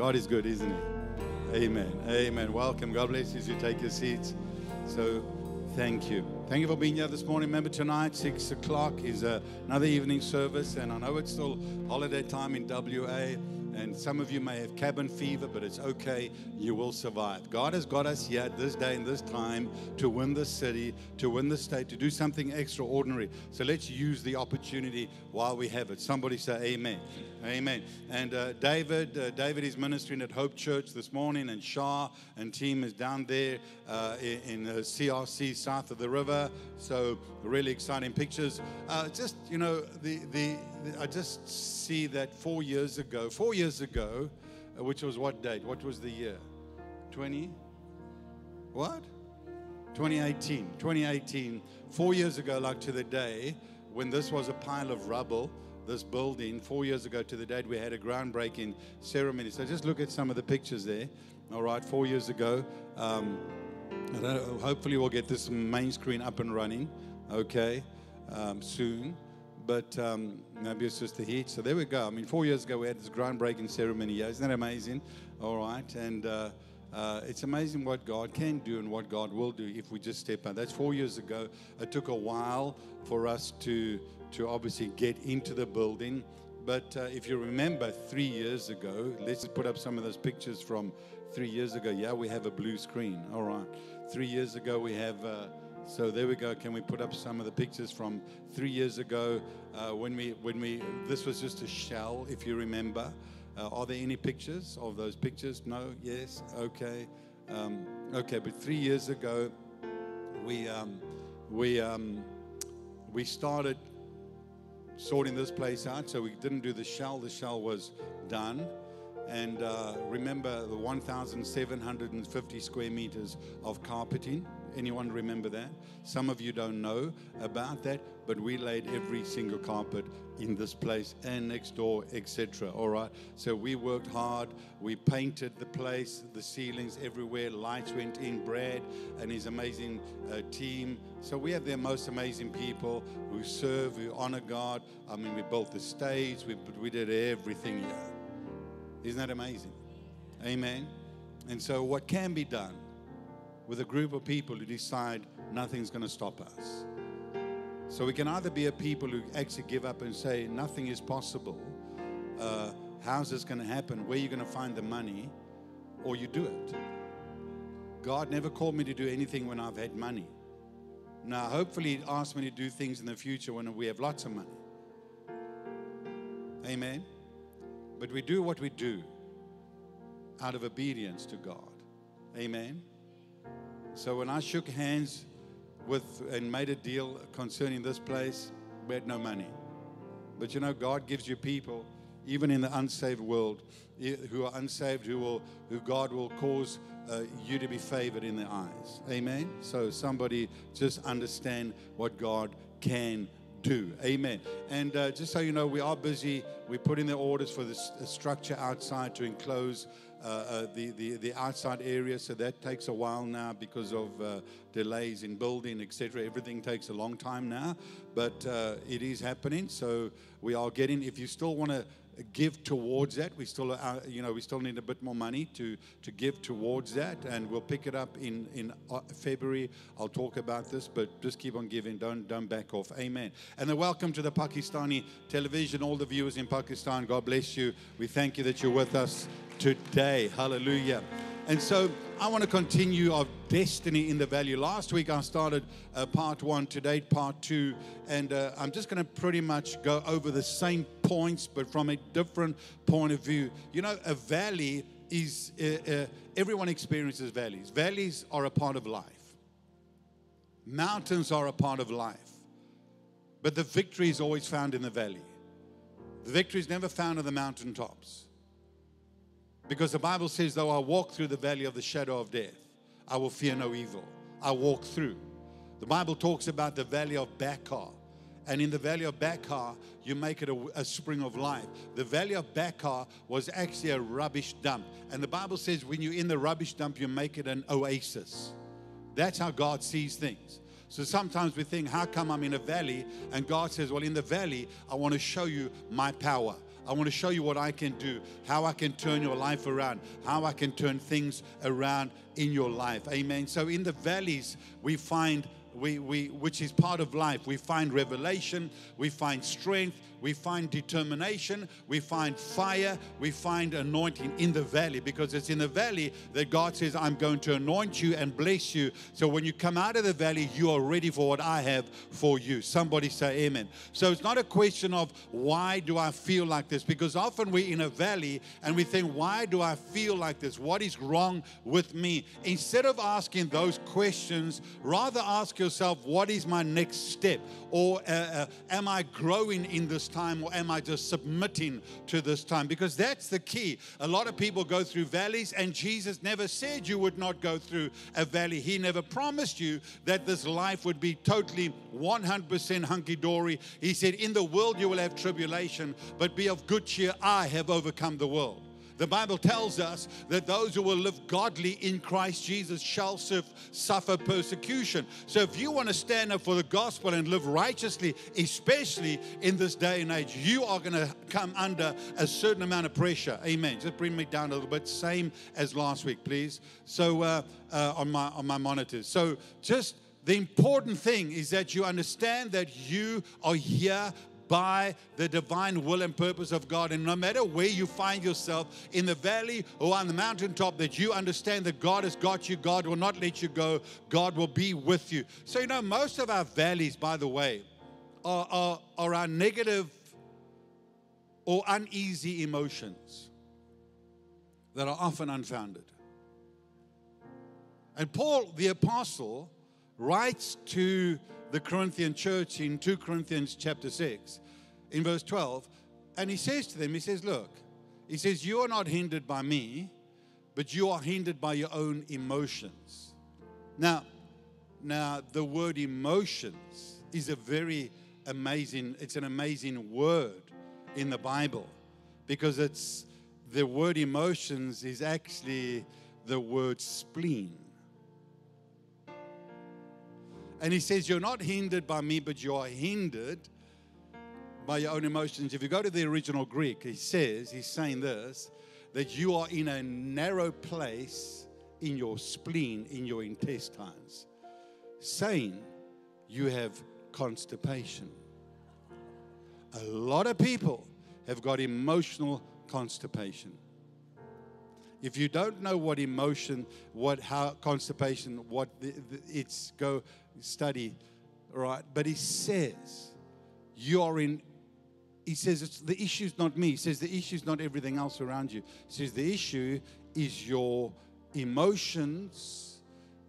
God is good, isn't He? Amen. Amen. Welcome. God bless you as you take your seats. So, thank you. Thank you for being here this morning. Remember, tonight, 6 o'clock, is uh, another evening service. And I know it's still holiday time in WA. And some of you may have cabin fever, but it's okay. You will survive. God has got us here this day and this time to win the city, to win the state, to do something extraordinary. So let's use the opportunity while we have it. Somebody say amen. Amen. And uh, David, uh, David is ministering at Hope Church this morning, and Shah and team is down there uh, in, in the CRC south of the river. So really exciting pictures. Uh, just you know, the, the, the I just see that four years ago, four years ago, uh, which was what date? What was the year? Twenty. What? 2018. 2018. Four years ago, like to the day, when this was a pile of rubble this building four years ago to the date we had a groundbreaking ceremony. So just look at some of the pictures there. All right, four years ago. Um, hopefully we'll get this main screen up and running, okay, um, soon. But um, maybe it's just the heat. So there we go. I mean, four years ago we had this groundbreaking ceremony. Yeah, isn't that amazing? All right, and. Uh, uh, it's amazing what God can do and what God will do if we just step out. That's four years ago. It took a while for us to to obviously get into the building. But uh, if you remember three years ago, let's put up some of those pictures from three years ago. Yeah, we have a blue screen. All right. Three years ago, we have. Uh, so there we go. Can we put up some of the pictures from three years ago uh, when we when we this was just a shell, if you remember. Uh, are there any pictures of those pictures? No. Yes. Okay. Um, okay. But three years ago, we um, we um, we started sorting this place out. So we didn't do the shell. The shell was done. And uh, remember the 1,750 square meters of carpeting. Anyone remember that? Some of you don't know about that, but we laid every single carpet in this place and next door, etc. All right. So we worked hard. We painted the place, the ceilings everywhere. Lights went in. Brad and his amazing uh, team. So we have the most amazing people who serve, who honor God. I mean, we built the stage. We we did everything here. Isn't that amazing? Amen. And so, what can be done with a group of people who decide nothing's going to stop us? So, we can either be a people who actually give up and say, nothing is possible. Uh, how's this going to happen? Where are you going to find the money? Or you do it. God never called me to do anything when I've had money. Now, hopefully, He asks me to do things in the future when we have lots of money. Amen. But we do what we do out of obedience to God. Amen. So when I shook hands with and made a deal concerning this place, we had no money. But you know, God gives you people, even in the unsaved world, who are unsaved, who will, who God will cause uh, you to be favored in their eyes. Amen. So somebody just understand what God can do. Amen. And uh, just so you know, we are busy. We're putting the orders for the structure outside to enclose uh, uh, the, the, the outside area. So that takes a while now because of uh, delays in building, etc. Everything takes a long time now, but uh, it is happening. So we are getting, if you still want to give towards that. We still, uh, you know, we still need a bit more money to to give towards that, and we'll pick it up in in uh, February. I'll talk about this, but just keep on giving. Don't don't back off. Amen. And then welcome to the Pakistani television. All the viewers in Pakistan, God bless you. We thank you that you're with us today. Hallelujah. And so I want to continue of destiny in the valley. Last week I started uh, part one, today part two, and uh, I'm just going to pretty much go over the same points, but from a different point of view. You know, a valley is, uh, uh everyone experiences valleys. Valleys are a part of life, mountains are a part of life, but the victory is always found in the valley. The victory is never found on the mountaintops. Because the Bible says, though I walk through the valley of the shadow of death, I will fear no evil. I walk through. The Bible talks about the valley of Baca. And in the valley of Baca, you make it a, a, spring of life. The valley of Baca was actually a rubbish dump. And the Bible says when you're in the rubbish dump, you make it an oasis. That's how God sees things. So sometimes we think, how come I'm in a valley? And God says, well, in the valley, I want to show you my power. I want to show you what I can do, how I can turn your life around, how I can turn things around in your life. Amen. So in the valleys, we find we, we, which is part of life. We find revelation, we find strength, we find determination, we find fire, we find anointing in the valley because it's in the valley that God says, I'm going to anoint you and bless you. So when you come out of the valley, you are ready for what I have for you. Somebody say amen. So it's not a question of why do I feel like this because often we're in a valley and we think, why do I feel like this? What is wrong with me? Instead of asking those questions, rather ask yourself, what is my next step? Or uh, uh, am I growing in this time or am I just submitting to this time? Because that's the key. A lot of people go through valleys, and Jesus never said you would not go through a valley. He never promised you that this life would be totally 100% hunky dory. He said, In the world you will have tribulation, but be of good cheer. I have overcome the world. The Bible tells us that those who will live godly in Christ Jesus shall suffer persecution. So if you want to stand up for the gospel and live righteously, especially in this day and age, you are going to come under a certain amount of pressure. Amen. Just bring me down a little bit, same as last week, please. So uh, uh, on my on my monitors. So just the important thing is that you understand that you are here by the divine will and purpose of God. And no matter where you find yourself, in the valley or on the mountaintop, that you understand that God has got you, God will not let you go, God will be with you. So, you know, most of our valleys, by the way, are, are, are our negative or uneasy emotions that are often unfounded. And Paul, the apostle, writes to the Corinthian church in 2 Corinthians chapter 6, in verse 12, and he says to them, He says, Look, he says, You are not hindered by me, but you are hindered by your own emotions. Now, now the word emotions is a very amazing, it's an amazing word in the Bible because it's the word emotions is actually the word spleen. And he says, You're not hindered by me, but you are hindered by your own emotions. If you go to the original Greek, he says, He's saying this, that you are in a narrow place in your spleen, in your intestines, saying you have constipation. A lot of people have got emotional constipation. If you don't know what emotion, what how constipation, what the, the, it's go study, right? But he says, you are in, he says, it's, the issue's not me. He says, the issue's not everything else around you. He says, the issue is your emotions,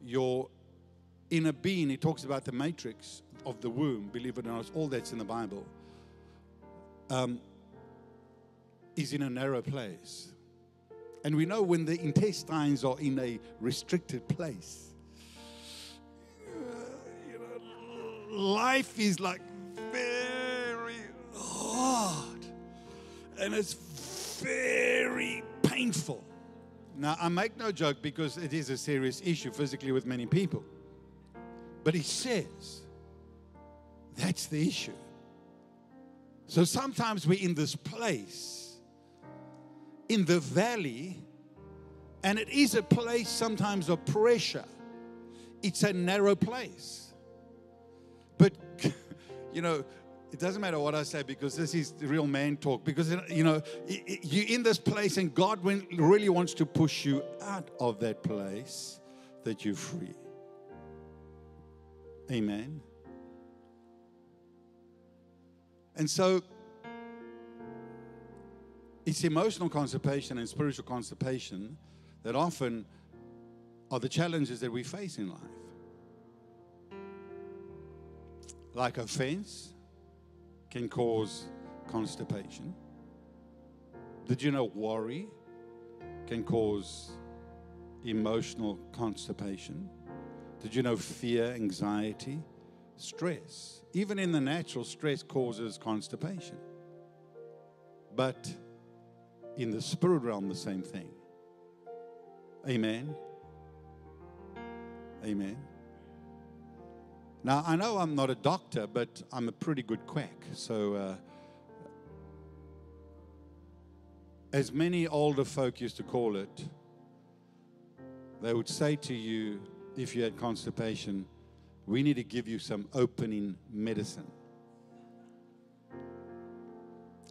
your inner being. He talks about the matrix of the womb, believe it or not, all that's in the Bible, um, is in a narrow place. And we know when the intestines are in a restricted place, life is like very hard and it's very painful. Now, I make no joke because it is a serious issue physically with many people. But he says that's the issue. So sometimes we're in this place, in the valley, and it is a place sometimes of pressure. It's a narrow place. You know, it doesn't matter what I say because this is the real man talk. Because, you know, you're in this place and God really wants to push you out of that place that you're free. Amen. And so, it's emotional constipation and spiritual constipation that often are the challenges that we face in life. Like offense can cause constipation. Did you know worry can cause emotional constipation? Did you know fear, anxiety, stress? Even in the natural, stress causes constipation. But in the spirit realm, the same thing. Amen. Amen. Now, I know I'm not a doctor, but I'm a pretty good quack. So, uh, as many older folk used to call it, they would say to you, if you had constipation, we need to give you some opening medicine.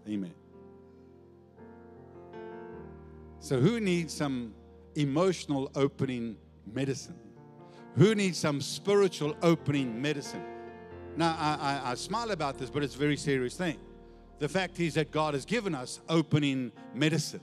Amen. So, who needs some emotional opening medicine? Who needs some spiritual opening medicine? Now, I, I, I, smile about this, but it's a very serious thing. The fact is that God has given us opening medicine.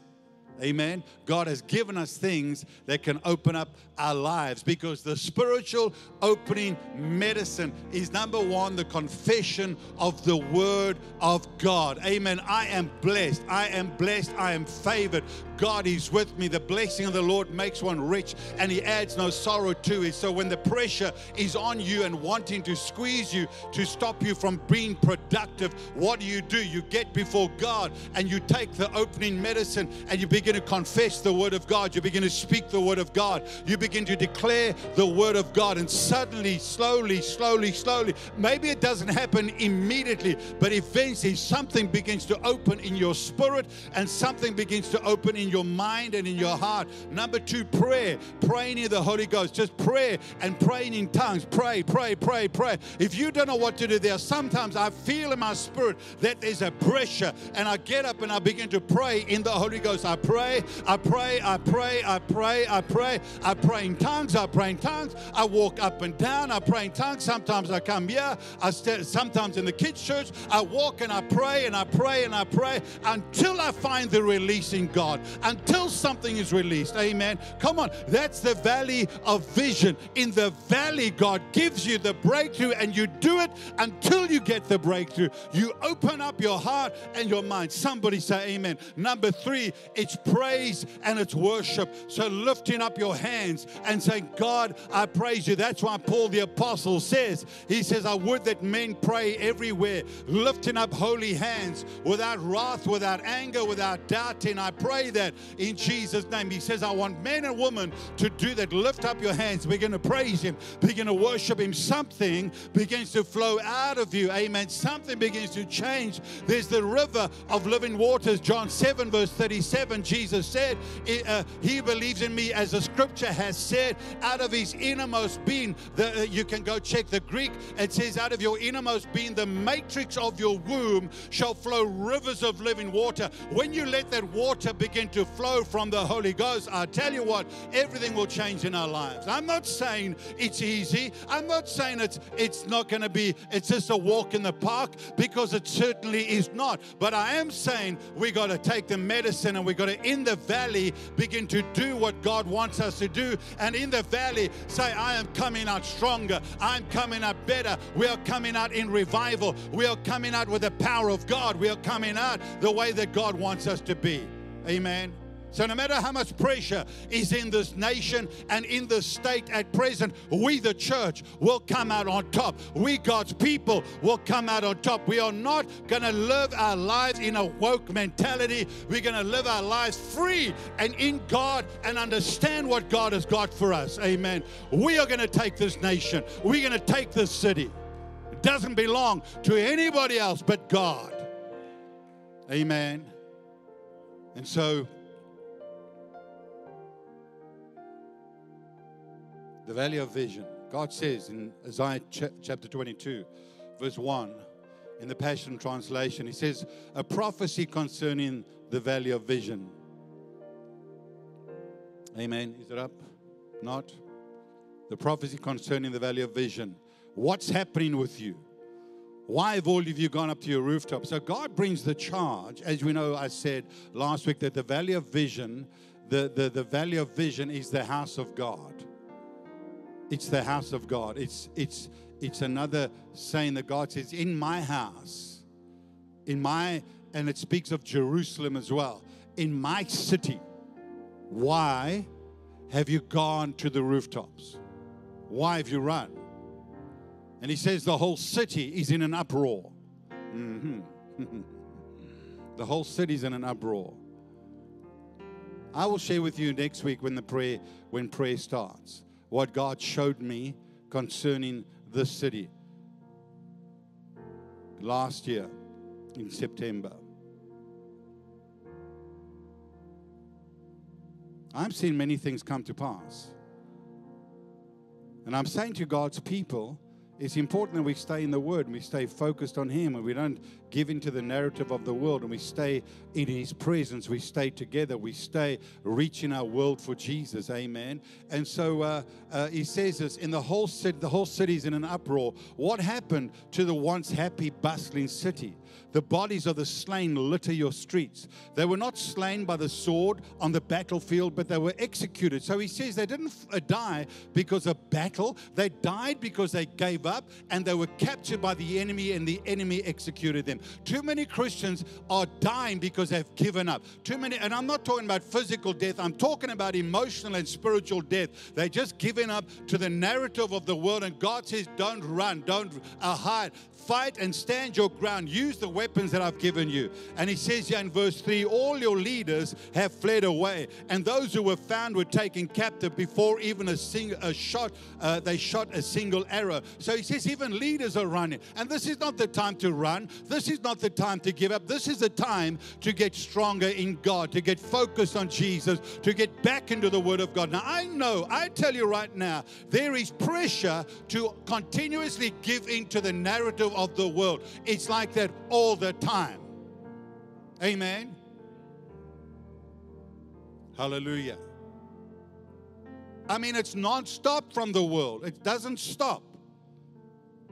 Amen. God has given us things that can open up our lives because the spiritual opening medicine is number one, the confession of the word of God. Amen. I am blessed. I am blessed. I am favored. God is with me. The blessing of the Lord makes one rich and he adds no sorrow to it. So when the pressure is on you and wanting to squeeze you to stop you from being productive, what do you do? You get before God and you take the opening medicine and you begin to confess the word of God, you begin to speak the word of God, you begin to declare the word of God, and suddenly, slowly, slowly, slowly, maybe it doesn't happen immediately, but eventually something begins to open in your spirit and something begins to open in your mind and in your heart. Number two, prayer, praying in the Holy Ghost, just pray and praying in tongues. Pray, pray, pray, pray. If you don't know what to do, there sometimes I feel in my spirit that there's a pressure, and I get up and I begin to pray in the Holy Ghost. I pray pray, I pray, I pray, I pray, I pray. I pray in tongues, I pray in tongues. I walk up and down, I pray in tongues. Sometimes I come here, I st- sometimes in the kids' church, I walk and I pray and I pray and I pray until I find the release in God, until something is released. Amen. Come on, that's the valley of vision. In the valley, God gives you the breakthrough, and you do it until you get the breakthrough. You open up your heart and your mind. Somebody say, Amen. Number three, it's praise and it's worship. So lifting up your hands and saying, God, I praise you. That's why Paul the Apostle says, he says, I would that men pray everywhere, lifting up holy hands without wrath, without anger, without doubting. I pray that in Jesus' name. He says, I want men and women to do that. Lift up your hands, begin to praise Him, begin to worship Him. Something begins to flow out of you. Amen. Something begins to change. There's the river of living waters, John 7, verse 37. Jesus said, uh, He believes in me, as the scripture has said, out of his innermost being. The, uh, you can go check the Greek. It says, Out of your innermost being, the matrix of your womb shall flow rivers of living water. When you let that water begin to flow from the Holy Ghost, I tell you what, everything will change in our lives. I'm not saying it's easy. I'm not saying it's it's not going to be, it's just a walk in the park because it certainly is not. But I am saying we got to take the medicine and we got to in the valley begin to do what God wants us to do. And in the valley, say, I am coming out stronger. I'm coming out better. We are coming out in revival. We are coming out with the power of God. We are coming out the way that God wants us to be. Amen. So, no matter how much pressure is in this nation and in the state at present, we, the church, will come out on top. We, God's people, will come out on top. We are not going to live our lives in a woke mentality. We're going to live our lives free and in God and understand what God has got for us. Amen. We are going to take this nation, we're going to take this city. It doesn't belong to anybody else but God. Amen. And so, the valley of vision. God says in Isaiah ch- chapter 22, verse 1, in the Passion Translation, He says, A prophecy concerning the valley of vision. Amen. Is it up? Not? The prophecy concerning the valley of vision. What's happening with you? Why have all of you gone up to your rooftop? So God brings the charge. As we know, I said last week that the valley of vision, the, the, the valley of vision is the house of God. It's the house of God. It's it's it's another saying that God says, in my house, in my and it speaks of Jerusalem as well, in my city. Why have you gone to the rooftops? Why have you run? And he says the whole city is in an uproar. Mm-hmm. the whole city's in an uproar. I will share with you next week when the prayer when prayer starts what God showed me concerning this city last year in September. I'm seeing many things come to pass. And I'm saying to God's people, it's important that we stay in the Word and we stay focused on Him and we don't give into the narrative of the world and we stay in His presence. We stay together. We stay reaching our world for Jesus. Amen. And so uh, uh, He says this in the whole city, the whole city is in an uproar. What happened to the once happy, bustling city? The bodies of the slain litter your streets. They were not slain by the sword on the battlefield, but they were executed. So he says they didn't uh, die because of battle, they died because they gave up and they were captured by the enemy, and the enemy executed them. Too many Christians are dying because they've given up. Too many, and I'm not talking about physical death, I'm talking about emotional and spiritual death. They're just giving up to the narrative of the world, and God says, Don't run, don't uh, hide, fight and stand your ground. Use the weapons that I've given you. And he says here in verse 3 All your leaders have fled away, and those who were found were taken captive before even a, sing, a shot, uh, they shot a single arrow. So he says, Even leaders are running. And this is not the time to run. This is not the time to give up. This is the time to get stronger in God, to get focused on Jesus, to get back into the Word of God. Now, I know, I tell you right now, there is pressure to continuously give into the narrative of the world. It's like that all the time. Amen. Hallelujah. I mean, it's non-stop from the world. It doesn't stop.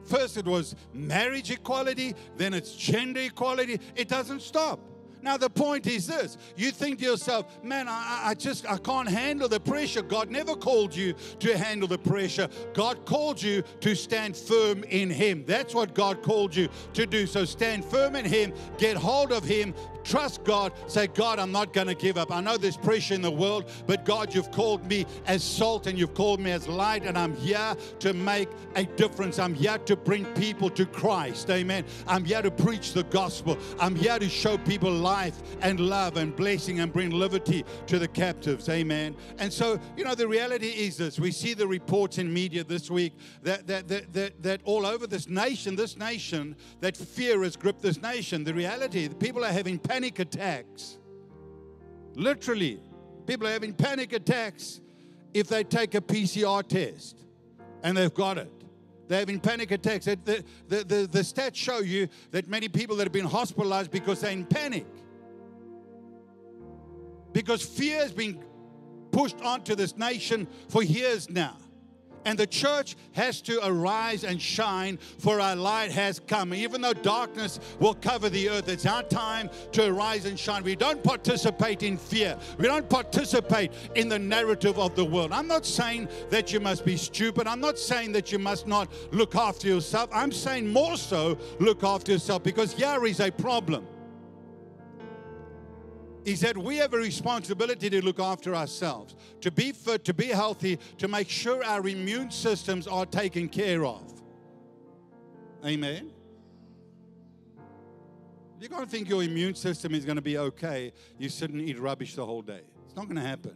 First, it was marriage equality, then it's gender equality. It doesn't stop. Now, the point is this you think to yourself, man, I, I just I can't handle the pressure. God never called you to handle the pressure. God called you to stand firm in Him. That's what God called you to do. So stand firm in Him, get hold of Him, Trust God. Say, God, I'm not going to give up. I know there's pressure in the world, but God, you've called me as salt and you've called me as light, and I'm here to make a difference. I'm here to bring people to Christ. Amen. I'm here to preach the gospel. I'm here to show people life and love and blessing and bring liberty to the captives. Amen. And so, you know, the reality is this we see the reports in media this week that, that, that, that, that all over this nation, this nation, that fear has gripped this nation. The reality, the people are having panic panic attacks. Literally, people are having panic attacks if they take a PCR test and they've got it. They're having panic attacks. The, the, the, the, stats show you that many people that have been hospitalized because they're in panic. Because fear has been pushed onto this nation for years now. And the church has to arise and shine, for our light has come. Even though darkness will cover the earth, it's our time to arise and shine. We don't participate in fear, we don't participate in the narrative of the world. I'm not saying that you must be stupid, I'm not saying that you must not look after yourself. I'm saying more so look after yourself because here is a problem is that we have a responsibility to look after ourselves, to be fit, to be healthy, to make sure our immune systems are taken care of. Amen. You're going to think your immune system is going to be okay. You sit and eat rubbish the whole day. It's not going to happen.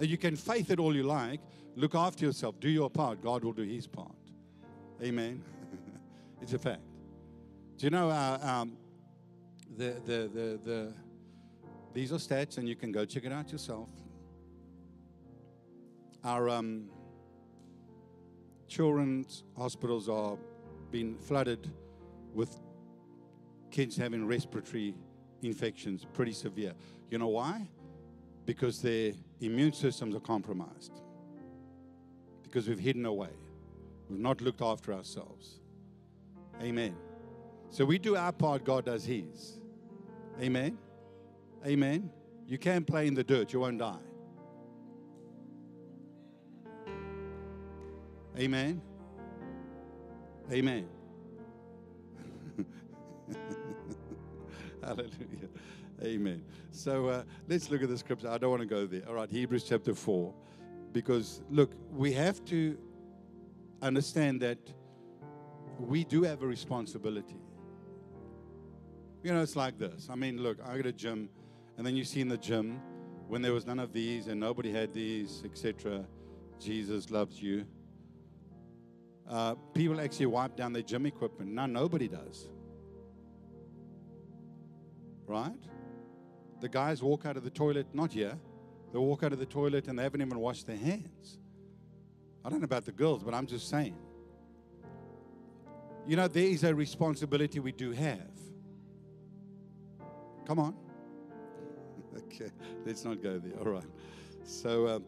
You can faith it all you like. Look after yourself. Do your part. God will do His part. Amen. it's a fact. Do you know uh, um, the, the, the, the, these are stats, and you can go check it out yourself. Our um, children's hospitals are being flooded with kids having respiratory infections, pretty severe. You know why? Because their immune systems are compromised. Because we've hidden away. We've not looked after ourselves. Amen. So we do our part, God does His. Amen. Amen. You can't play in the dirt, you won't die. Amen. Amen. Hallelujah. Amen. So uh, let's look at the scripture. I don't want to go there. All right, Hebrews chapter 4. Because, look, we have to understand that we do have a responsibility. You know, it's like this. I mean, look, I got a gym, and then you see in the gym when there was none of these and nobody had these, etc. Jesus loves you. Uh, people actually wipe down their gym equipment. Now nobody does. Right? the guys walk out of the toilet, not here, they walk out of the toilet and they haven't even washed their hands. I don't know about the girls, but I'm just saying. You know, there is a responsibility we do have. Come on. okay, let's not go there. All right. So, um,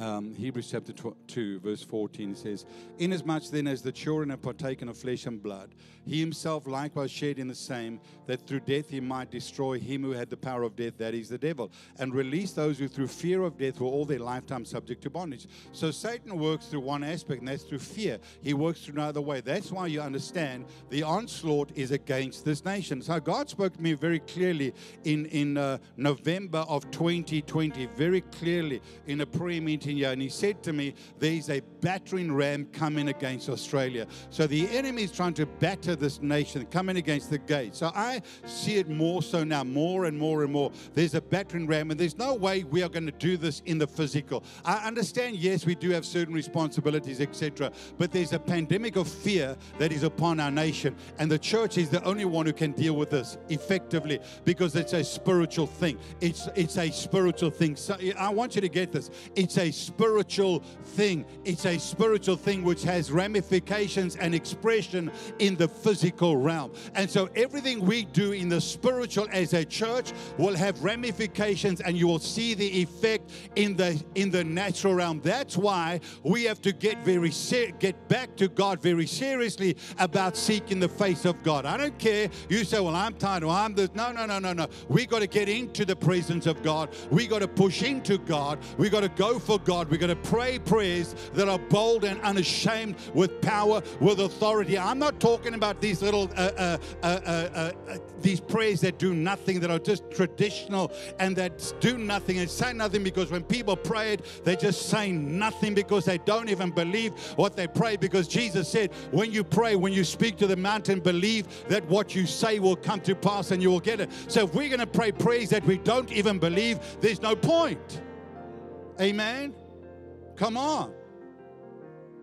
um, Hebrews chapter 2, verse 14 says, Inasmuch then as the children have partaken of flesh and blood, he himself likewise shared in the same, that through death he might destroy him who had the power of death, that is the devil, and release those who through fear of death were all their lifetime subject to bondage. So Satan works through one aspect, and that's through fear. He works through another way. That's why you understand the onslaught is against this nation. So God spoke to me very clearly in, in uh, November of 2020, very clearly in a prayer meeting and he said to me, There's a battering ram coming against Australia. So the enemy is trying to batter this nation, coming against the gate. So I see it more so now, more and more and more. There's a battering ram, and there's no way we are going to do this in the physical. I understand, yes, we do have certain responsibilities, etc., but there's a pandemic of fear that is upon our nation, and the church is the only one who can deal with this effectively because it's a spiritual thing. It's it's a spiritual thing. So I want you to get this. It's a spiritual thing. It's a spiritual thing which has ramifications and expression in the physical realm. And so everything we do in the spiritual as a church will have ramifications and you will see the effect in the in the natural realm. That's why we have to get very ser- get back to God very seriously about seeking the face of God. I don't care. You say, "Well, I'm tired. Well, I'm this." No, no, no, no, no. We got to get into the presence of God. We got to push into God. We got to go for God. We're going to pray prayers that are bold and unashamed with power, with authority. I'm not talking about these little, uh uh, uh, uh, uh, these prayers that do nothing, that are just traditional and that do nothing and say nothing because when people pray it, they just say nothing because they don't even believe what they pray. Because Jesus said, when you pray, when you speak to the mountain, believe that what you say will come to pass and you will get it. So if we're going to pray prayers that we don't even believe, there's no point. Amen. Come on.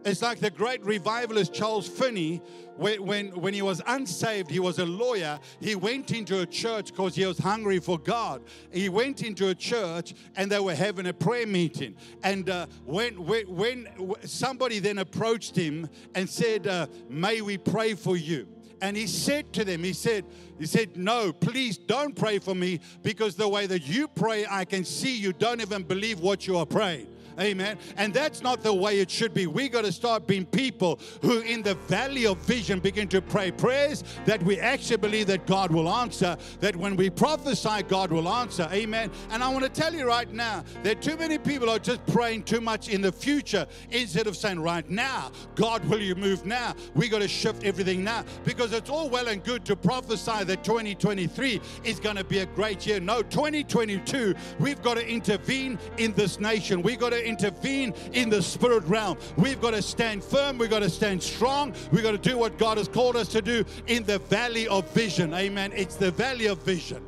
It's like the great revivalist Charles Finney, when, when, when he was unsaved, he was a lawyer. He went into a church because he was hungry for God. He went into a church and they were having a prayer meeting. And uh, when, when, when, somebody then approached him and said, uh, May we pray for you? And he said to them, he said, he said, No, please don't pray for me because the way that you pray, I can see you don't even believe what you are praying. Amen. And that's not the way it should be. We got to start being people who, in the valley of vision, begin to pray prayers that we actually believe that God will answer, that when we prophesy, God will answer. Amen. And I want to tell you right now that too many people are just praying too much in the future instead of saying, right now, God, will you move now? We got to shift everything now because it's all well and good to prophesy that 2023 is going to be a great year. No, 2022, we've got to intervene in this nation. We got to intervene in the spirit realm. We've got to stand firm. We've got to stand strong. We've got to do what God has called us to do in the valley of vision. Amen. It's the valley of vision.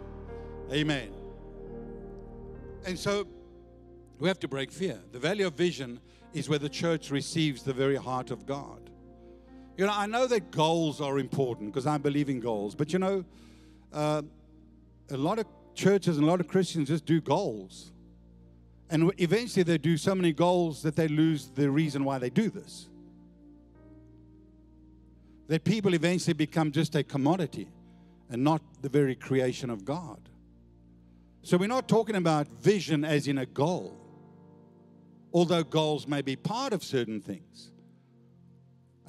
Amen. And so we have to break fear. The valley of vision is where the church receives the very heart of God. You know, I know that goals are important because I believe in goals, but you know, uh, a lot of churches and a lot of Christians just do goals. And eventually they do so many goals that they lose the reason why they do this. That people eventually become just a commodity and not the very creation of God. So we're not talking about vision as in a goal, although goals may be part of certain things.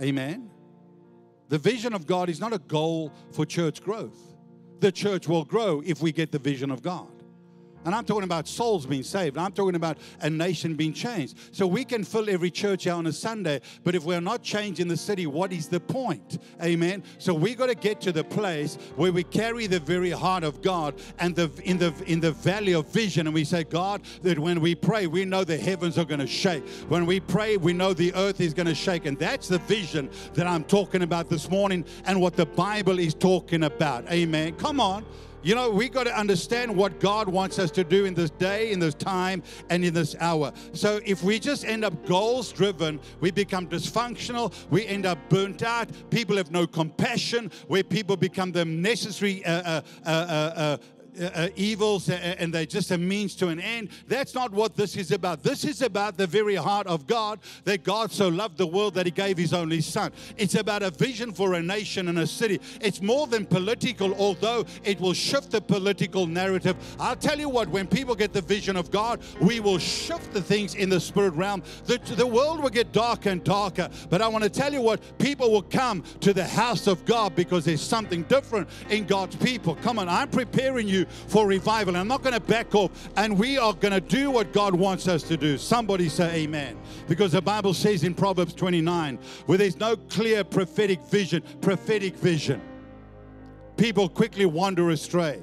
Amen. The vision of God is not a goal for church growth. The church will grow if we get the vision of God. And I'm talking about souls being saved. I'm talking about a nation being changed. So we can fill every church out on a Sunday, but if we're not changing the city, what is the point? Amen. So we got to get to the place where we carry the very heart of God and the in the in the valley of vision, and we say, God, that when we pray, we know the heavens are going to shake. When we pray, we know the earth is going to shake, and that's the vision that I'm talking about this morning, and what the Bible is talking about. Amen. Come on. You know, we got to understand what God wants us to do in this day, in this time, and in this hour. So if we just end up goals driven, we become dysfunctional, we end up burnt out, people have no compassion, where people become the necessary. Uh, uh, uh, uh, uh uh, uh, evils and they're just a means to an end. That's not what this is about. This is about the very heart of God that God so loved the world that He gave His only Son. It's about a vision for a nation and a city. It's more than political, although it will shift the political narrative. I'll tell you what, when people get the vision of God, we will shift the things in the spirit realm. The, the world will get darker and darker. But I want to tell you what, people will come to the house of God because there's something different in God's people. Come on, I'm preparing you for revival. I'm not going to back off, and we are going to do what God wants us to do. Somebody say amen. Because the Bible says in Proverbs 29, where there's no clear prophetic vision, prophetic vision, people quickly wander astray.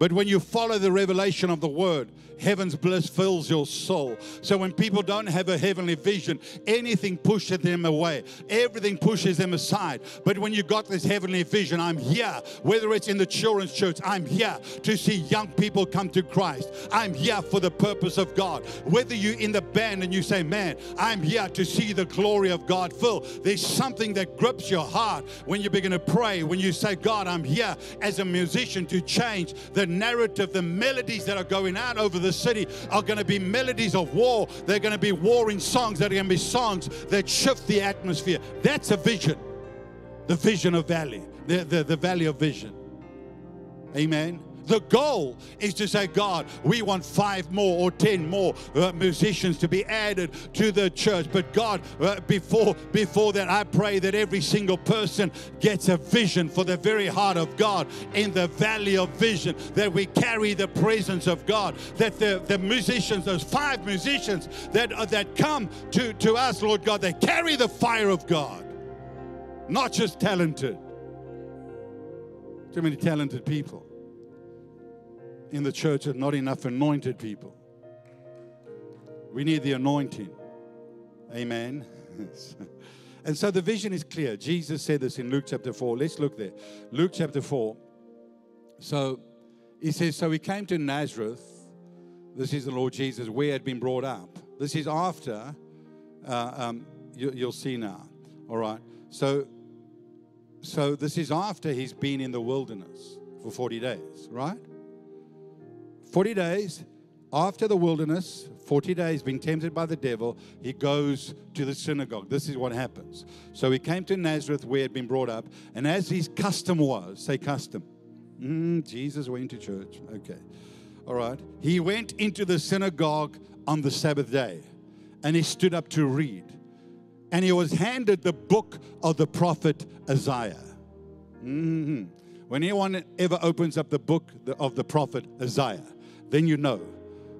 But when you follow the revelation of the word, heaven's bliss fills your soul. So when people don't have a heavenly vision, anything pushes them away, everything pushes them aside. But when you got this heavenly vision, I'm here, whether it's in the children's church, I'm here to see young people come to Christ. I'm here for the purpose of God. Whether you're in the band and you say, Man, I'm here to see the glory of God fill, there's something that grips your heart when you begin to pray, when you say, God, I'm here as a musician to change the narrative, the melodies that are going out over the city are going to be melodies of war. They're going to be warring songs. They're going to be songs that shift the atmosphere. That's a vision. The vision of valley, the, the, the valley of vision. Amen. The goal is to say, God, we want five more or ten more uh, musicians to be added to the church. But God, uh, before before that, I pray that every single person gets a vision for the very heart of God in the valley of vision. That we carry the presence of God. That the, the musicians, those five musicians that uh, that come to to us, Lord God, they carry the fire of God, not just talented. Too many talented people in the church are not enough anointed people. We need the anointing. Amen. and so the vision is clear. Jesus said this in Luke chapter 4. Let's look there. Luke chapter 4. So he says, So he came to Nazareth. This is the Lord Jesus, where he had been brought up. This is after, uh, um, you, you'll see now. All right. So, so this is after he's been in the wilderness for 40 days, right? 40 days after the wilderness, 40 days being tempted by the devil, he goes to the synagogue. This is what happens. So he came to Nazareth where he had been brought up, and as his custom was, say custom. Mm, Jesus went to church. Okay. All right. He went into the synagogue on the Sabbath day and he stood up to read. And he was handed the book of the prophet Isaiah. Mm-hmm. When anyone ever opens up the book of the prophet Isaiah, then you know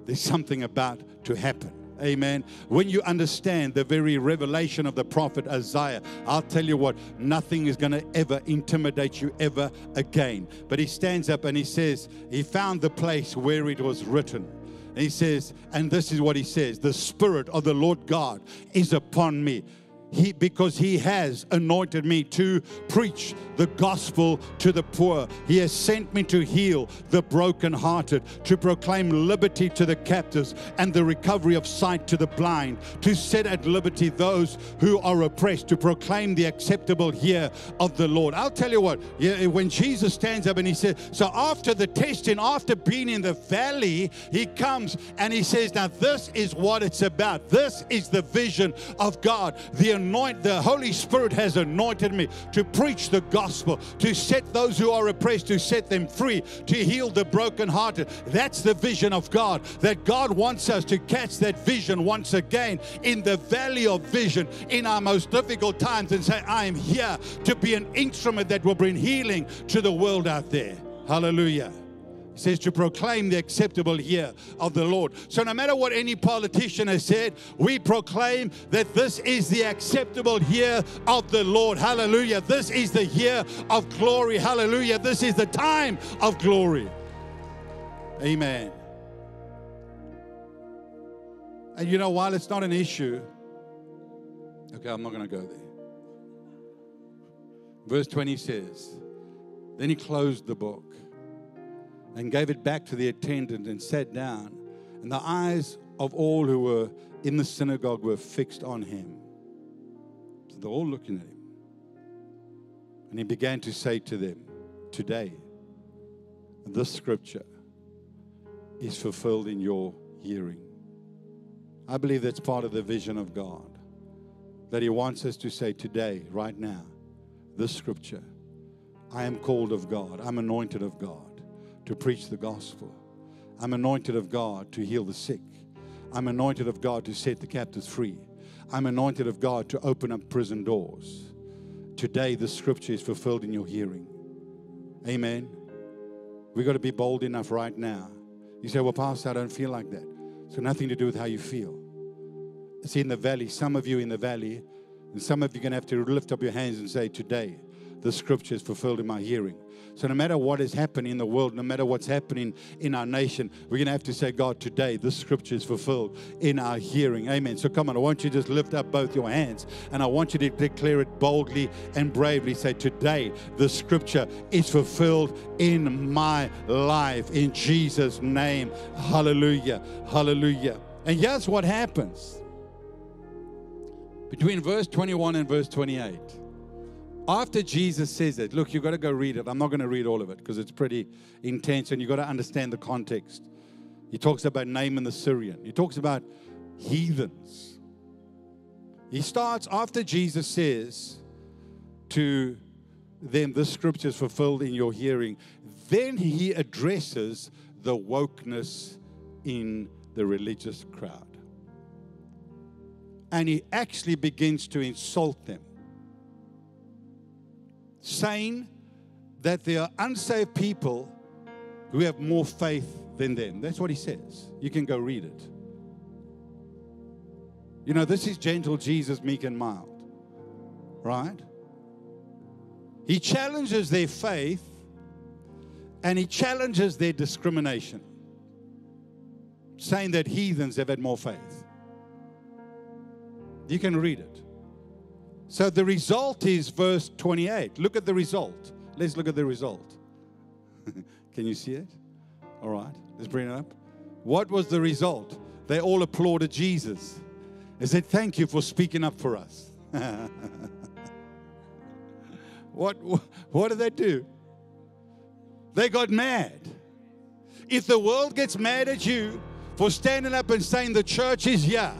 there's something about to happen. Amen. When you understand the very revelation of the prophet Isaiah, I'll tell you what, nothing is going to ever intimidate you ever again. But he stands up and he says, He found the place where it was written. And he says, and this is what he says the Spirit of the Lord God is upon me he, because he has anointed me to preach the gospel to the poor. He has sent me to heal the brokenhearted, to proclaim liberty to the captives and the recovery of sight to the blind, to set at liberty those who are oppressed, to proclaim the acceptable year of the Lord. I'll tell you what, when Jesus stands up and he says, So after the testing, after being in the valley, he comes and he says, Now this is what it's about. This is the vision of God. The anoint, the Holy Spirit has anointed me to preach the gospel, to set those who are oppressed, to set them free, to heal the brokenhearted. That's the vision of God. That God wants us to catch that vision once again in the valley of vision in our most difficult times and say, I am here to be an instrument that will bring healing to the world out there. Hallelujah says to proclaim the acceptable year of the Lord. So, no matter what any politician has said, we proclaim that this is the acceptable year of the Lord. Hallelujah. This is the year of glory. Hallelujah. This is the time of glory. Amen. And you know, while it's not an issue, okay, I'm not going to go there. Verse 20 says, Then he closed the book and gave it back to the attendant and sat down. And the eyes of all who were in the synagogue were fixed on him. So they're all looking at him. And he began to say to them, Today, this scripture is fulfilled in your hearing. I believe that's part of the vision of God. That He wants us to say today, right now, this scripture I am called of God, I'm anointed of God to preach the gospel. I'm anointed of God to heal the sick. I'm anointed of God to set the captives free. I'm anointed of God to open up prison doors. Today, the scripture is fulfilled in your hearing. Amen. We've got to be bold enough right now. You say, Well, Pastor, I don't feel like that. So, nothing to do with how you feel. See, in the valley, some of you in the valley, and some of you are going to have to lift up your hands and say, Today, the scripture is fulfilled in my hearing. So, no matter what is happening in the world, no matter what's happening in our nation, we're going to have to say, God, today this scripture is fulfilled in our hearing. Amen. So, come on, I want you to just lift up both your hands and I want you to declare it boldly and bravely. Say, Today the scripture is fulfilled in my life. In Jesus' name. Hallelujah. Hallelujah. And here's what happens between verse 21 and verse 28 after Jesus says that, look, you've got to go read it. I'm not going to read all of it because it's pretty intense and you've got to understand the context. He talks about Naaman the Syrian, he talks about heathens. He starts after Jesus says to them, This scripture is fulfilled in your hearing. Then he addresses the wokeness in the religious crowd. And he actually begins to insult them saying that there are unsaved people who have more faith than them. That's what he says. You can go read it. You know, this is gentle Jesus, meek and mild, right? He challenges their faith and he challenges their discrimination, saying that heathens have had more faith. You can read it. So the result is verse 28. Look at the result. Let's look at the result. Can you see it? All right, let's bring it up. What was the result? They all applauded Jesus. They said, Thank you for speaking up for us. what, what did they do? They got mad. If the world gets mad at you for standing up and saying the church is here,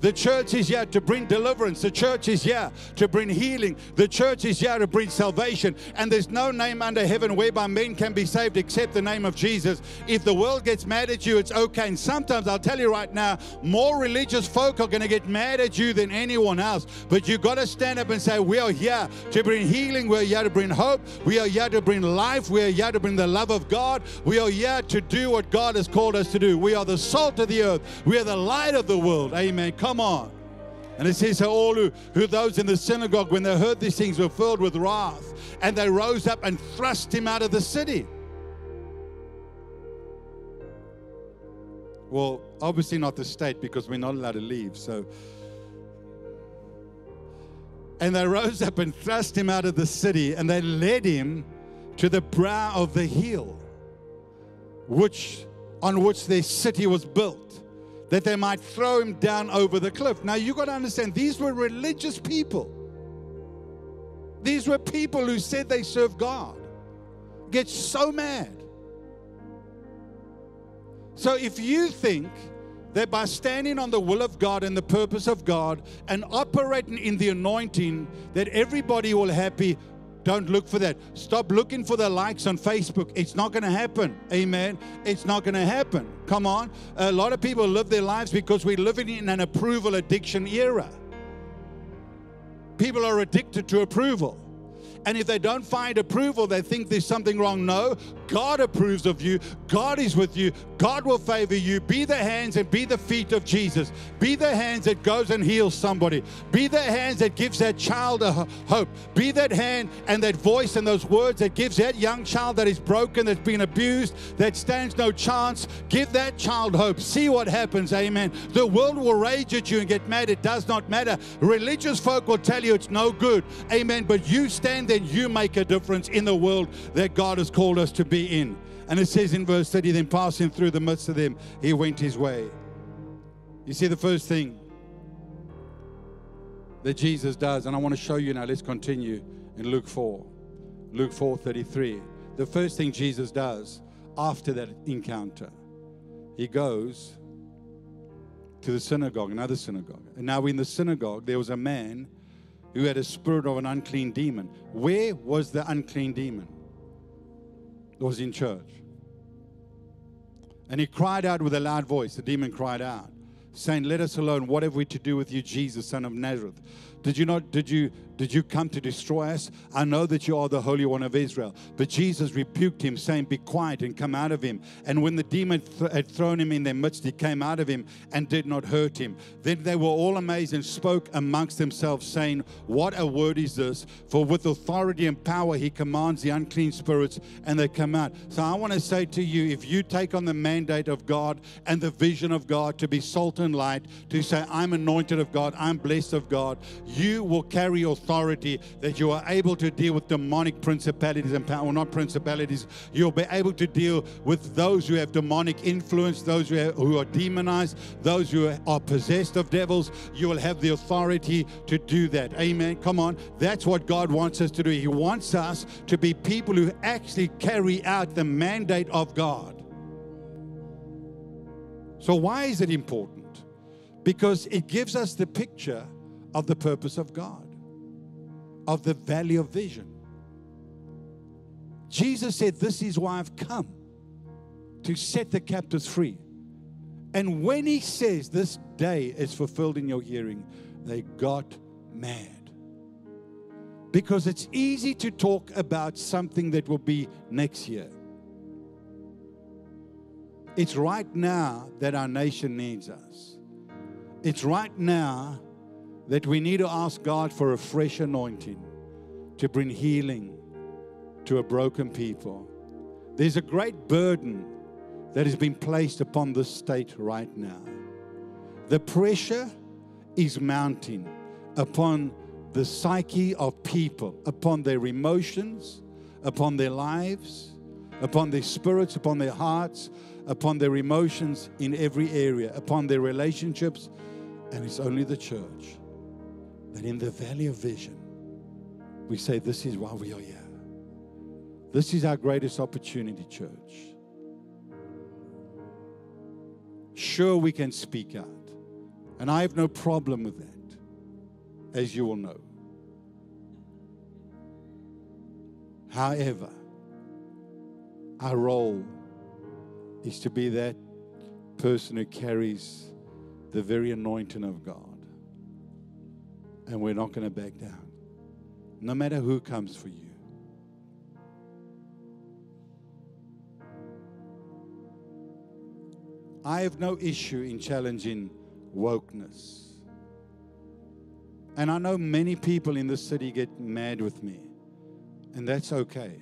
the church is here to bring deliverance. The church is here to bring healing. The church is here to bring salvation. And there's no name under heaven whereby men can be saved except the name of Jesus. If the world gets mad at you, it's okay. And sometimes I'll tell you right now, more religious folk are going to get mad at you than anyone else. But you've got to stand up and say, We are here to bring healing. We're here to bring hope. We are here to bring life. We are here to bring the love of God. We are here to do what God has called us to do. We are the salt of the earth. We are the light of the world. Amen. Come on. And it says, how all who, who those in the synagogue, when they heard these things, were filled with wrath, and they rose up and thrust him out of the city. Well, obviously not the state because we're not allowed to leave. So, and they rose up and thrust him out of the city, and they led him to the brow of the hill, which on which their city was built that they might throw him down over the cliff. Now, you got to understand, these were religious people. These were people who said they serve God. Get so mad. So, if you think that by standing on the will of God and the purpose of God and operating in the anointing, that everybody will happy, don't look for that. Stop looking for the likes on Facebook. It's not going to happen. Amen. It's not going to happen. Come on. A lot of people live their lives because we're living in an approval addiction era. People are addicted to approval. And if they don't find approval, they think there's something wrong. No, God approves of you. God is with you. God will favor you. Be the hands and be the feet of Jesus. Be the hands that goes and heals somebody. Be the hands that gives that child a hope. Be that hand and that voice and those words that gives that young child that is broken, that's been abused, that stands no chance. Give that child hope. See what happens. Amen. The world will rage at you and get mad. It does not matter. Religious folk will tell you it's no good. Amen. But you stand then you make a difference in the world that God has called us to be in. And it says in verse 30, then passing through the midst of them, he went his way. You see, the first thing that Jesus does, and I want to show you now, let's continue in Luke 4. Luke 4 33. The first thing Jesus does after that encounter, he goes to the synagogue, another synagogue. And now in the synagogue, there was a man who had a spirit of an unclean demon. Where was the unclean demon? Was in church. And he cried out with a loud voice. The demon cried out, saying, Let us alone. What have we to do with you, Jesus, son of Nazareth? Did you not, did you, did you come to destroy us? I know that you are the Holy One of Israel. But Jesus rebuked him, saying, Be quiet and come out of him. And when the demon th- had thrown him in their midst, he came out of him and did not hurt him. Then they were all amazed and spoke amongst themselves, saying, What a word is this? For with authority and power he commands the unclean spirits, and they come out. So I want to say to you, if you take on the mandate of God and the vision of God to be salt and light, to say, I'm anointed of God, I'm blessed of God, you will carry authority that you are able to deal with demonic principalities and power, well, not principalities. You'll be able to deal with those who have demonic influence, those who, have, who are demonized, those who are possessed of devils. You will have the authority to do that. Amen. Come on. That's what God wants us to do. He wants us to be people who actually carry out the mandate of God. So, why is it important? Because it gives us the picture of the purpose of God, of the valley of vision. Jesus said, This is why I've come to set the captives free. And when he says this day is fulfilled in your hearing, they got mad. Because it's easy to talk about something that will be next year. It's right now that our nation needs us. It's right now that we need to ask God for a fresh anointing to bring healing to a broken people. There's a great burden that has been placed upon this state right now. The pressure is mounting upon the psyche of people, upon their emotions, upon their lives, upon their spirits, upon their hearts, upon their emotions in every area, upon their relationships. And it's only the church that in the valley of vision, we say, This is why we are here. This is our greatest opportunity, church. Sure, we can speak out. And I have no problem with that, as you will know. However, our role is to be that person who carries the very anointing of God and we're not going to back down. No matter who comes for you. I have no issue in challenging wokeness. And I know many people in this city get mad with me, and that's okay.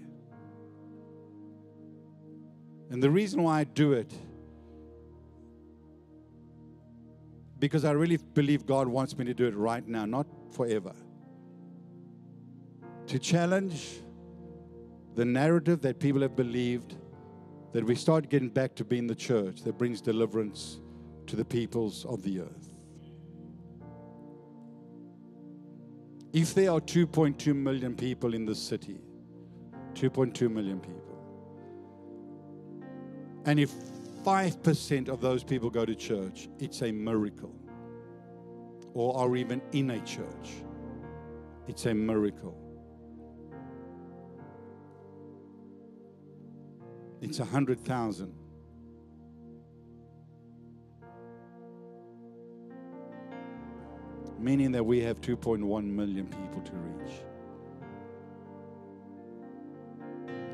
And the reason why I do it because I really believe God wants me to do it right now, not forever. To challenge the narrative that people have believed that we start getting back to being the church that brings deliverance to the peoples of the earth. If there are 2.2 million people in this city, 2.2 million people, and if 5% of those people go to church, it's a miracle. Or are even in a church, it's a miracle. It's a hundred thousand. Meaning that we have 2.1 million people to reach.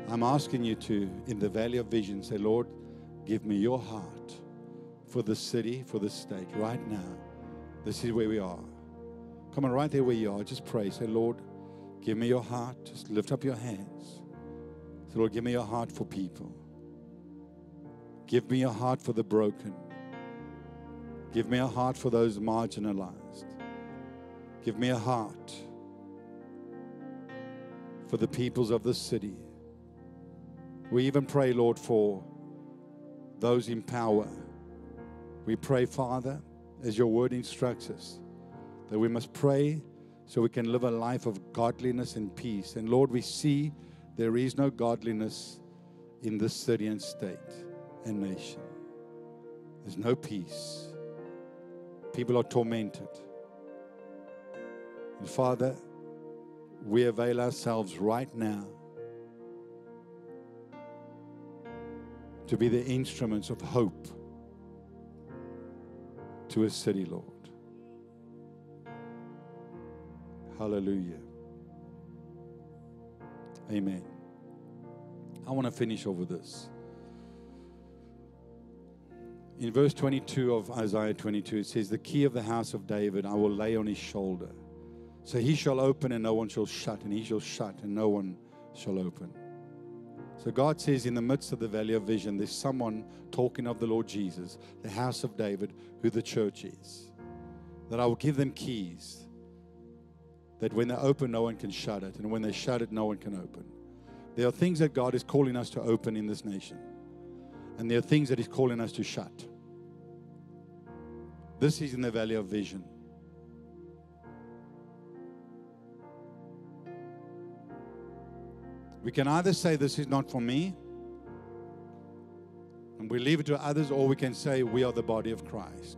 I'm asking you to, in the valley of vision, say, Lord, Give me your heart for the city, for the state, right now. This is where we are. Come on, right there where you are. Just pray. Say, Lord, give me your heart. Just lift up your hands. Say, Lord, give me your heart for people. Give me a heart for the broken. Give me a heart for those marginalized. Give me a heart for the peoples of the city. We even pray, Lord, for those in power. We pray, Father, as your word instructs us, that we must pray so we can live a life of godliness and peace. And Lord, we see there is no godliness in this city and state and nation. There's no peace. People are tormented. And Father, we avail ourselves right now to be the instruments of hope to a city, Lord. Hallelujah. Amen. I want to finish over this. In verse 22 of Isaiah 22, it says, The key of the house of David I will lay on his shoulder. So he shall open and no one shall shut, and he shall shut and no one shall open. So God says, in the midst of the valley of vision, there's someone talking of the Lord Jesus, the house of David, who the church is. That I will give them keys. That when they open, no one can shut it. And when they shut it, no one can open. There are things that God is calling us to open in this nation. And there are things that He's calling us to shut. This is in the valley of vision. We can either say, This is not for me, and we leave it to others, or we can say, We are the body of Christ.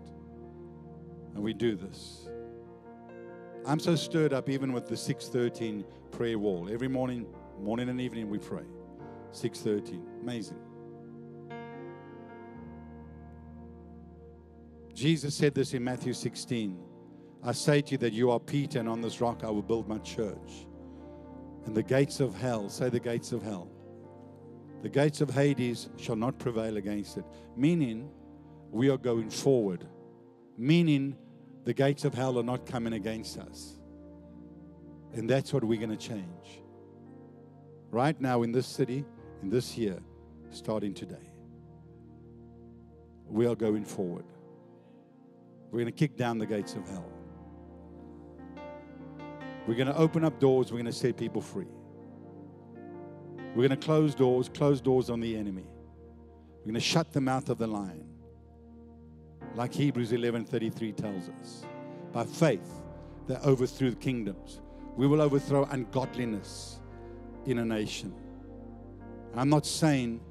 And we do this. I'm so stirred up even with the 613 prayer wall. Every morning, morning and evening we pray. 613. Amazing. Jesus said this in Matthew 16. I say to you that you are Peter, and on this rock I will build my church and the gates of hell, say the gates of hell, the gates of Hades shall not prevail against it. Meaning, we are going forward. Meaning, the gates of hell are not coming against us. And that's what we're going to change. Right now, in this city, in this year, starting today, we are going forward. We're going to kick down the gates of hell. We're going to open up doors. We're going to set people free. We're going to close doors, close doors on the enemy. We're going to shut the mouth of the lion. Like Hebrews 11:33 tells us. By faith, they overthrew the kingdoms. We will overthrow ungodliness in a nation. I'm not saying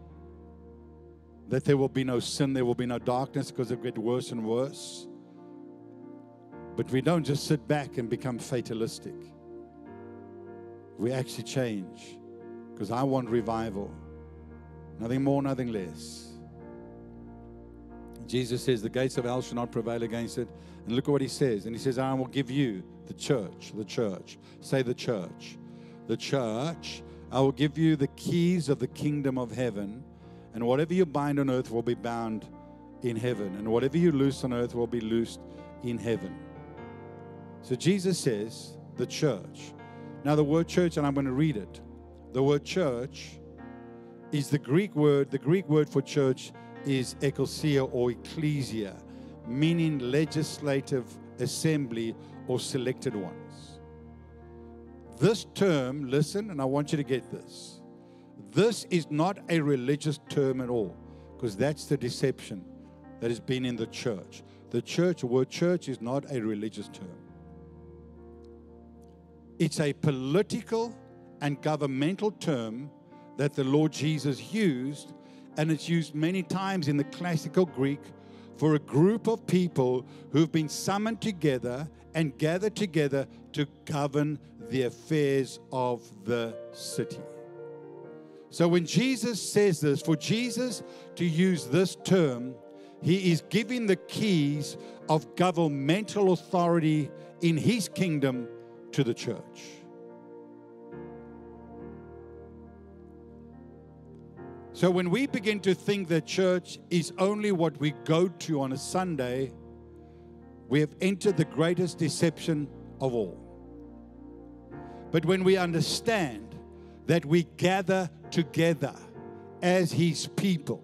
that there will be no sin, there will be no darkness because it will get worse and worse. But we don't just sit back and become fatalistic. We actually change because I want revival. Nothing more, nothing less. Jesus says, The gates of hell shall not prevail against it. And look at what he says. And he says, I will give you the church, the church. Say the church. The church. I will give you the keys of the kingdom of heaven. And whatever you bind on earth will be bound in heaven. And whatever you loose on earth will be loosed in heaven. So Jesus says, the church. Now, the word church, and I'm going to read it. The word church is the Greek word, the Greek word for church is ecclesia or ecclesia, meaning legislative assembly or selected ones. This term, listen, and I want you to get this. This is not a religious term at all, because that's the deception that has been in the church. The church, word church, is not a religious term. It's a political and governmental term that the Lord Jesus used, and it's used many times in the classical Greek for a group of people who've been summoned together and gathered together to govern the affairs of the city. So when Jesus says this, for Jesus to use this term, he is giving the keys of governmental authority in his kingdom to the church. So when we begin to think that church is only what we go to on a Sunday, we have entered the greatest deception of all. But when we understand that we gather together as His people,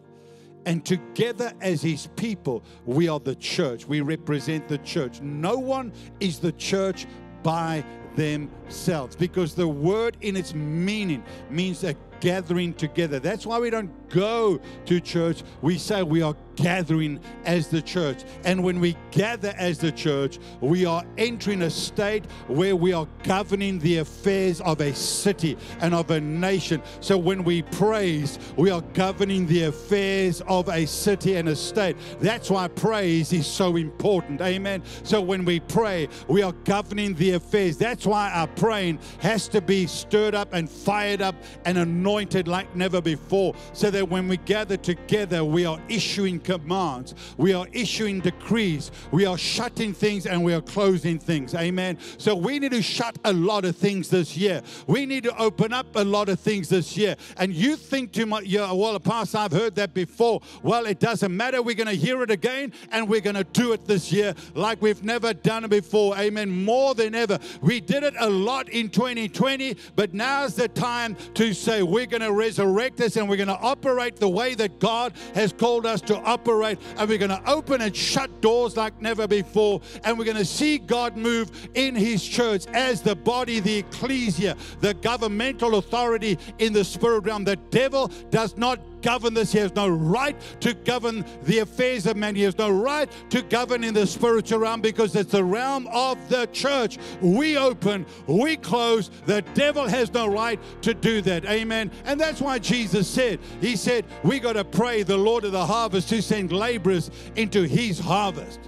and together as His people, we are the church. We represent the church. No one is the church by themselves because the word in its meaning means a gathering together. That's why we don't go to church. We say we are gathering as the church. And when we gather as the church, we are entering a state where we are governing the affairs of a city and of a nation. So when we praise, we are governing the affairs of a city and a state. That's why praise is so important. Amen. So when we pray, we are governing the affairs. That's why our praying has to be stirred up and fired up and anointed like never before. So that when we gather together, we are issuing commands, we are issuing decrees, we are shutting things and we are closing things. Amen. So we need to shut a lot of things this year. We need to open up a lot of things this year. And you think to my, yeah, well, Pastor, I've heard that before. Well, it doesn't matter. We're going to hear it again and we're going to do it this year like we've never done it before. Amen. More than ever. We did it a lot in 2020, but now's the time to say we're going to resurrect this and we're going to operate the way that God has called us to operate. And we're going to open and shut doors like never before. And we're going to see God move in His church as the body, the ecclesia, the governmental authority in the spirit realm. The devil does not govern this. He has no right to govern the affairs of man. He has no right to govern in the spiritual realm because it's the realm of the church. We open, we close. The devil has no right to do that. Amen. And that's why Jesus said, He said, we got to pray the Lord of the harvest to send laborers into his harvest.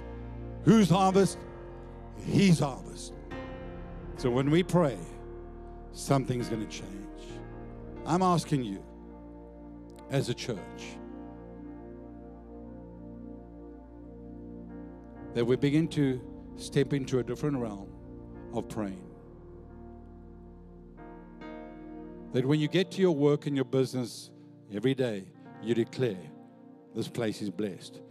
Whose harvest? His harvest. So when we pray, something's going to change. I'm asking you, as a church, that we begin to step into a different realm of praying. That when you get to your work and your business every day, you declare, This place is blessed.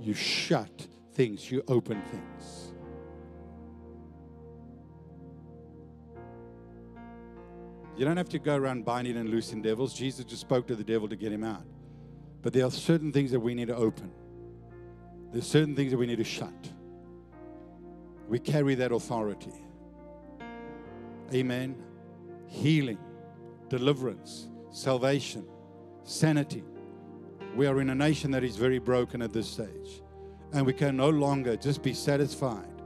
You shut things, you open things. You don't have to go around binding and loosing devils. Jesus just spoke to the devil to get him out. But there are certain things that we need to open. There's certain things that we need to shut. We carry that authority. Amen. Healing, deliverance, salvation, sanity. We are in a nation that is very broken at this stage. And we can no longer just be satisfied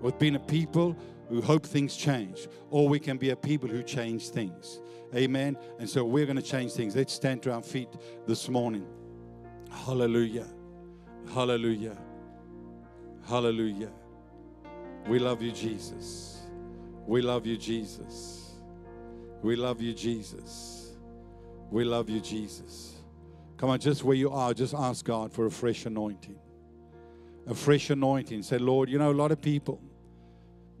with being a people who hope things change, or we can be a people who change things. Amen. And so we're going to change things. Let's stand to our feet this morning. Hallelujah. Hallelujah. Hallelujah. We love you, Jesus. We love you, Jesus. We love you, Jesus. We love you, Jesus. Come on, just where you are, just ask God for a fresh anointing. A fresh anointing. Say, Lord, you know, a lot of people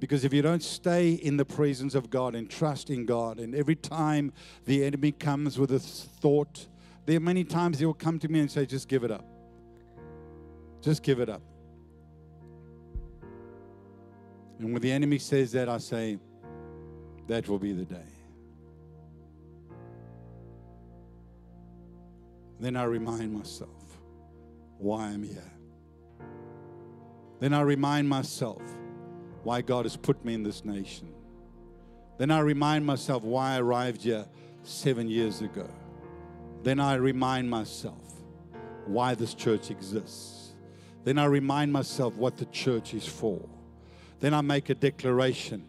because if you don't stay in the presence of God and trust in God, and every time the enemy comes with a thought, there are many times he will come to me and say, Just give it up. Just give it up. And when the enemy says that, I say, That will be the day. Then I remind myself why I'm here. Then I remind myself why God has put me in this nation. Then I remind myself why I arrived here seven years ago. Then I remind myself why this church exists. Then I remind myself what the church is for. Then I make a declaration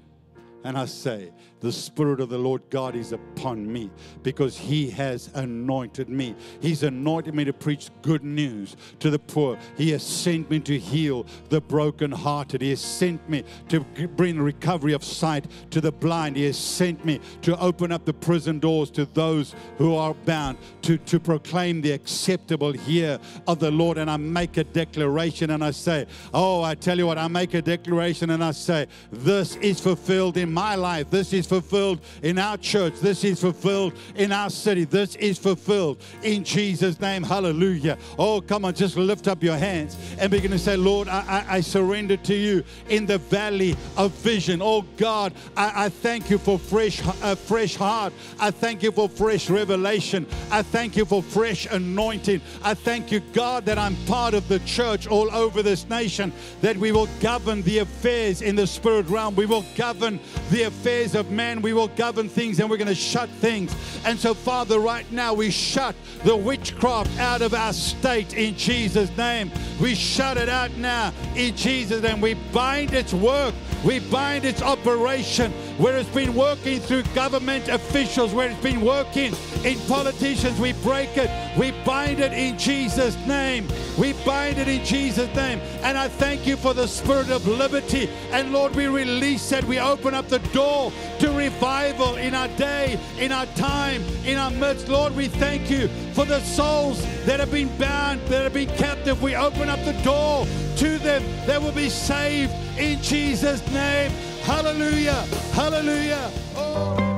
and I say, the Spirit of the Lord God is upon me because He has anointed me. He's anointed me to preach good news to the poor. He has sent me to heal the brokenhearted. He has sent me to bring recovery of sight to the blind. He has sent me to open up the prison doors to those who are bound, to, to proclaim the acceptable year of the Lord. And I make a declaration and I say, Oh, I tell you what, I make a declaration and I say, This is fulfilled in my life. This is fulfilled in our church. This is fulfilled in our city. This is fulfilled in Jesus' name. Hallelujah. Oh, come on, just lift up your hands and begin to say, Lord, I, I, I surrender to you in the valley of vision. Oh, God, I, I thank you for fresh, uh, fresh heart. I thank you for fresh revelation. I thank you for fresh anointing. I thank you, God, that I'm part of the church all over this nation, that we will govern the affairs in the spirit realm. We will govern the affairs of man. We will govern things and we're going to shut things. And so, Father, right now we shut the witchcraft out of our state in Jesus' name. We shut it out now in Jesus' name. We bind its work. We bind its operation where it's been working through government officials, where it's been working in politicians. We break it. We bind it in Jesus' name. We bind it in Jesus' name. And I thank you for the spirit of liberty. And Lord, we release it. We open up the door to revival in our day, in our time, in our midst. Lord, we thank you for the souls that have been bound, that have been captive. We open up the door to them that will be saved in Jesus' name. Hallelujah. Hallelujah. Oh.